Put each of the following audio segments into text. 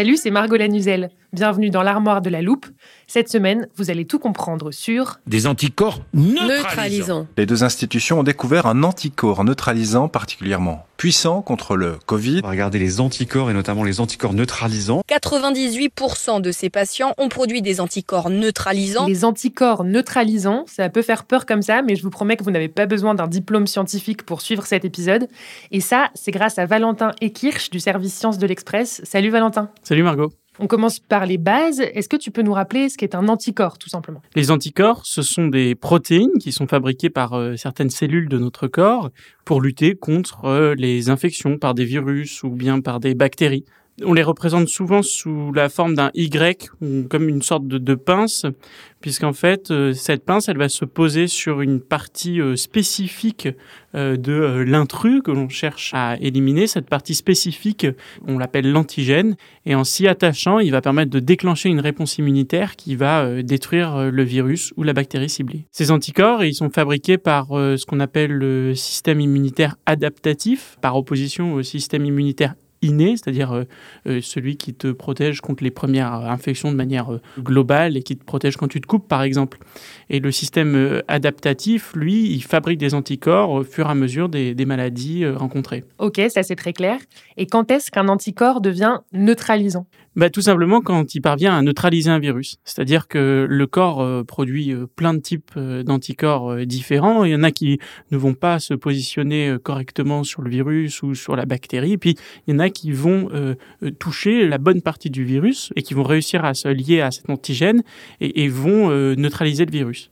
Salut, c'est Margot Lanuzel. Bienvenue dans l'armoire de la loupe. Cette semaine, vous allez tout comprendre sur Des anticorps neutralisants. Les deux institutions ont découvert un anticorps neutralisant particulièrement puissant contre le Covid. On va regarder les anticorps et notamment les anticorps neutralisants. 98% de ces patients ont produit des anticorps neutralisants. les anticorps neutralisants. Ça peut faire peur comme ça, mais je vous promets que vous n'avez pas besoin d'un diplôme scientifique pour suivre cet épisode. Et ça, c'est grâce à Valentin Ekirch du service Sciences de l'Express. Salut Valentin. Salut Margot. On commence par les bases. Est-ce que tu peux nous rappeler ce qu'est un anticorps, tout simplement? Les anticorps, ce sont des protéines qui sont fabriquées par euh, certaines cellules de notre corps pour lutter contre euh, les infections par des virus ou bien par des bactéries. On les représente souvent sous la forme d'un Y, comme une sorte de, pince, puisqu'en fait, euh, cette pince, elle va se poser sur une partie euh, spécifique euh, de l'intrus que l'on cherche à éliminer. Cette partie spécifique, on l'appelle l'antigène, et en s'y attachant, il va permettre de déclencher une réponse immunitaire qui va détruire le virus ou la bactérie ciblée. Ces anticorps, ils sont fabriqués par ce qu'on appelle le système immunitaire adaptatif, par opposition au système immunitaire inné, c'est-à-dire euh, euh, celui qui te protège contre les premières infections de manière euh, globale et qui te protège quand tu te coupes, par exemple. Et le système adaptatif, lui, il fabrique des anticorps au fur et à mesure des, des maladies rencontrées. Ok, ça c'est très clair. Et quand est-ce qu'un anticorps devient neutralisant? Bah, tout simplement quand il parvient à neutraliser un virus. C'est-à-dire que le corps euh, produit plein de types euh, d'anticorps euh, différents. Il y en a qui ne vont pas se positionner correctement sur le virus ou sur la bactérie. Puis il y en a qui vont euh, euh, toucher la bonne partie du virus et qui vont réussir à se lier à cet antigène et, vont euh, neutraliser le virus.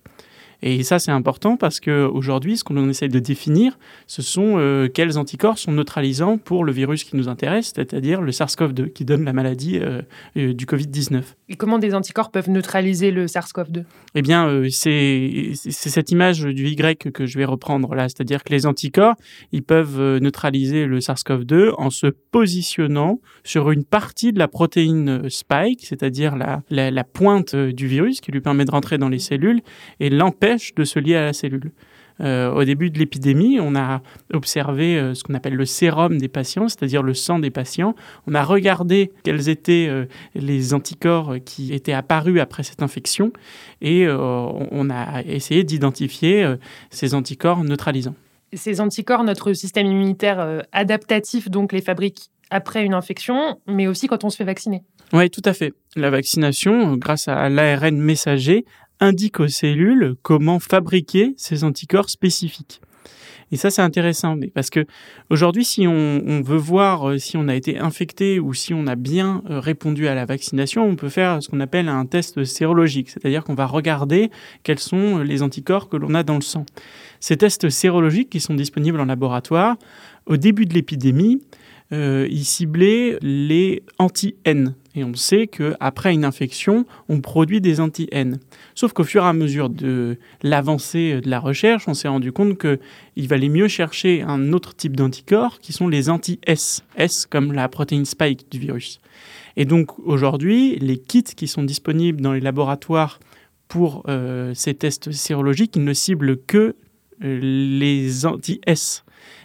Et ça, c'est important parce que aujourd'hui, ce qu'on essaie de définir, ce sont euh, quels anticorps sont neutralisants pour le virus qui nous intéresse, c'est-à-dire le SARS-CoV-2 qui donne la maladie euh, euh, du Covid-19. Et comment des anticorps peuvent neutraliser le SARS-CoV-2 Eh bien, euh, c'est cette image du Y que je vais reprendre là, c'est-à-dire que les anticorps, ils peuvent euh, neutraliser le SARS-CoV-2 en se positionnant sur une partie de la protéine euh, spike, c'est-à-dire la, la, la pointe du virus qui lui permet de rentrer dans les cellules et l'empêche de se lier à la cellule. Euh, au début de l'épidémie, on a observé euh, ce qu'on appelle le sérum des patients, c'est-à-dire le sang des patients. On a regardé quels étaient euh, les anticorps qui étaient apparus après cette infection et on a essayé d'identifier ces anticorps neutralisants. Ces anticorps, notre système immunitaire adaptatif donc les fabrique après une infection, mais aussi quand on se fait vacciner. Oui, tout à fait. La vaccination, grâce à l'ARN messager, indique aux cellules comment fabriquer ces anticorps spécifiques. Et ça, c'est intéressant, parce que aujourd'hui, si on, on veut voir euh, si on a été infecté ou si on a bien euh, répondu à la vaccination, on peut faire ce qu'on appelle un test sérologique, c'est-à-dire qu'on va regarder quels sont les anticorps que l'on a dans le sang. Ces tests sérologiques qui sont disponibles en laboratoire, au début de l'épidémie, euh, ils ciblaient les anti-N. Et on sait qu'après une infection, on produit des anti-N. Sauf qu'au fur et à mesure de l'avancée de la recherche, on s'est rendu compte qu'il valait mieux chercher un autre type d'anticorps qui sont les anti-S. S comme la protéine spike du virus. Et donc aujourd'hui, les kits qui sont disponibles dans les laboratoires pour euh, ces tests sérologiques, ne ciblent que euh, les anti-S.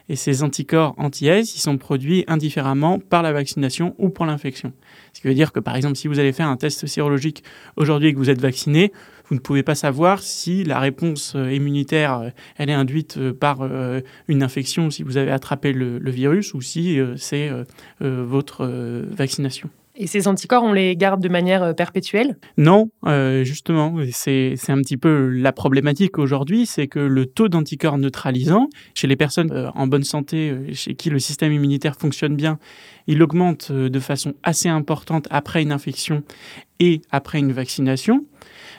Et ces anticorps anti-S, ils sont produits indifféremment par la vaccination ou pour l'infection. Ce qui veut dire que, par exemple, si vous allez faire un test sérologique aujourd'hui et que vous êtes vacciné, vous ne pouvez pas savoir si la réponse euh, immunitaire, euh, elle est induite euh, par une infection, si vous avez attrapé le, virus, ou si c'est votre vaccination. Et ces anticorps, on les garde de manière perpétuelle? Non, justement, c'est un petit peu la problématique aujourd'hui, c'est que le taux d'anticorps neutralisant chez les personnes en bonne santé, chez qui le système immunitaire fonctionne bien, il augmente de façon assez importante après une infection et après une vaccination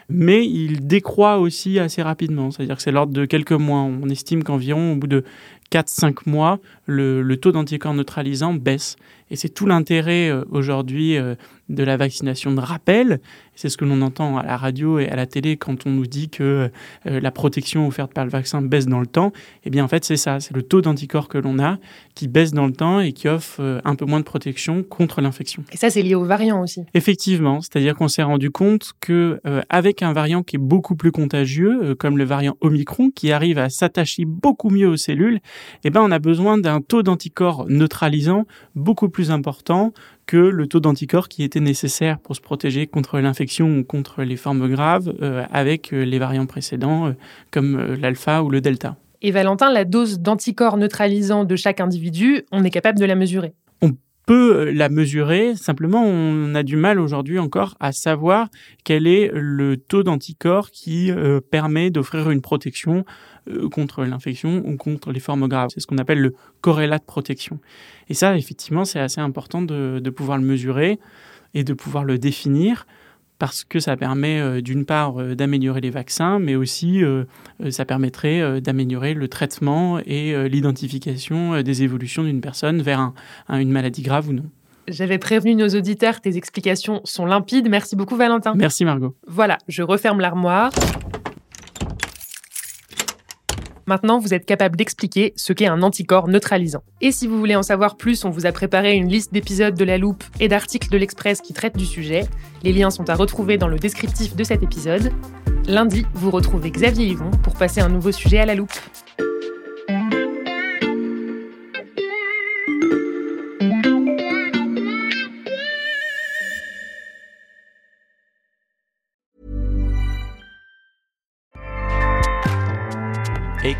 mais il décroît aussi assez rapidement. C'est-à-dire que c'est l'ordre de quelques mois. On estime qu'environ au bout de 4-5 mois, le, le taux d'anticorps neutralisants baisse. Et c'est tout l'intérêt euh, aujourd'hui euh, de la vaccination de rappel. C'est ce que l'on entend à la radio et à la télé quand on nous dit que euh, la protection offerte par le vaccin baisse dans le temps. Eh bien, en fait, c'est ça. C'est le taux d'anticorps que l'on a qui baisse dans le temps et qui offre un peu moins de protection contre l'infection. Et ça, c'est lié aux variants aussi. Effectivement. C'est-à-dire qu'on s'est rendu compte que avec un variant qui est beaucoup plus contagieux, comme le variant Omicron, qui arrive à s'attacher beaucoup mieux aux cellules, eh ben, on a besoin d'un taux d'anticorps neutralisant beaucoup plus important que le taux d'anticorps qui était nécessaire pour se protéger contre l'infection ou contre les formes graves euh, avec euh, les variants précédents euh, comme l'alpha ou le delta. Et Valentin, la dose d'anticorps neutralisant de chaque individu, on est capable de la mesurer peut la mesurer. Simplement, on a du mal aujourd'hui encore à savoir quel est le taux d'anticorps qui permet d'offrir une protection euh, contre l'infection ou contre les formes graves. C'est ce qu'on appelle le corrélat de protection. Et ça, effectivement, c'est assez important de, pouvoir le mesurer et de pouvoir le définir parce que ça permet euh, d'une part euh, d'améliorer les vaccins, mais aussi ça permettrait d'améliorer le traitement et l'identification des évolutions d'une personne vers une maladie grave ou non. J'avais prévenu nos auditeurs, tes explications sont limpides. Merci beaucoup Valentin. Merci Margot. Voilà, je referme l'armoire. Maintenant, vous êtes capable d'expliquer ce qu'est un anticorps neutralisant. Et si vous voulez en savoir plus, on vous a préparé une liste d'épisodes de La Loupe et d'articles de l'Express qui traitent du sujet. Les liens sont à retrouver dans le descriptif de cet épisode. Lundi, vous retrouvez Xavier Yvon pour passer un nouveau sujet à la loupe.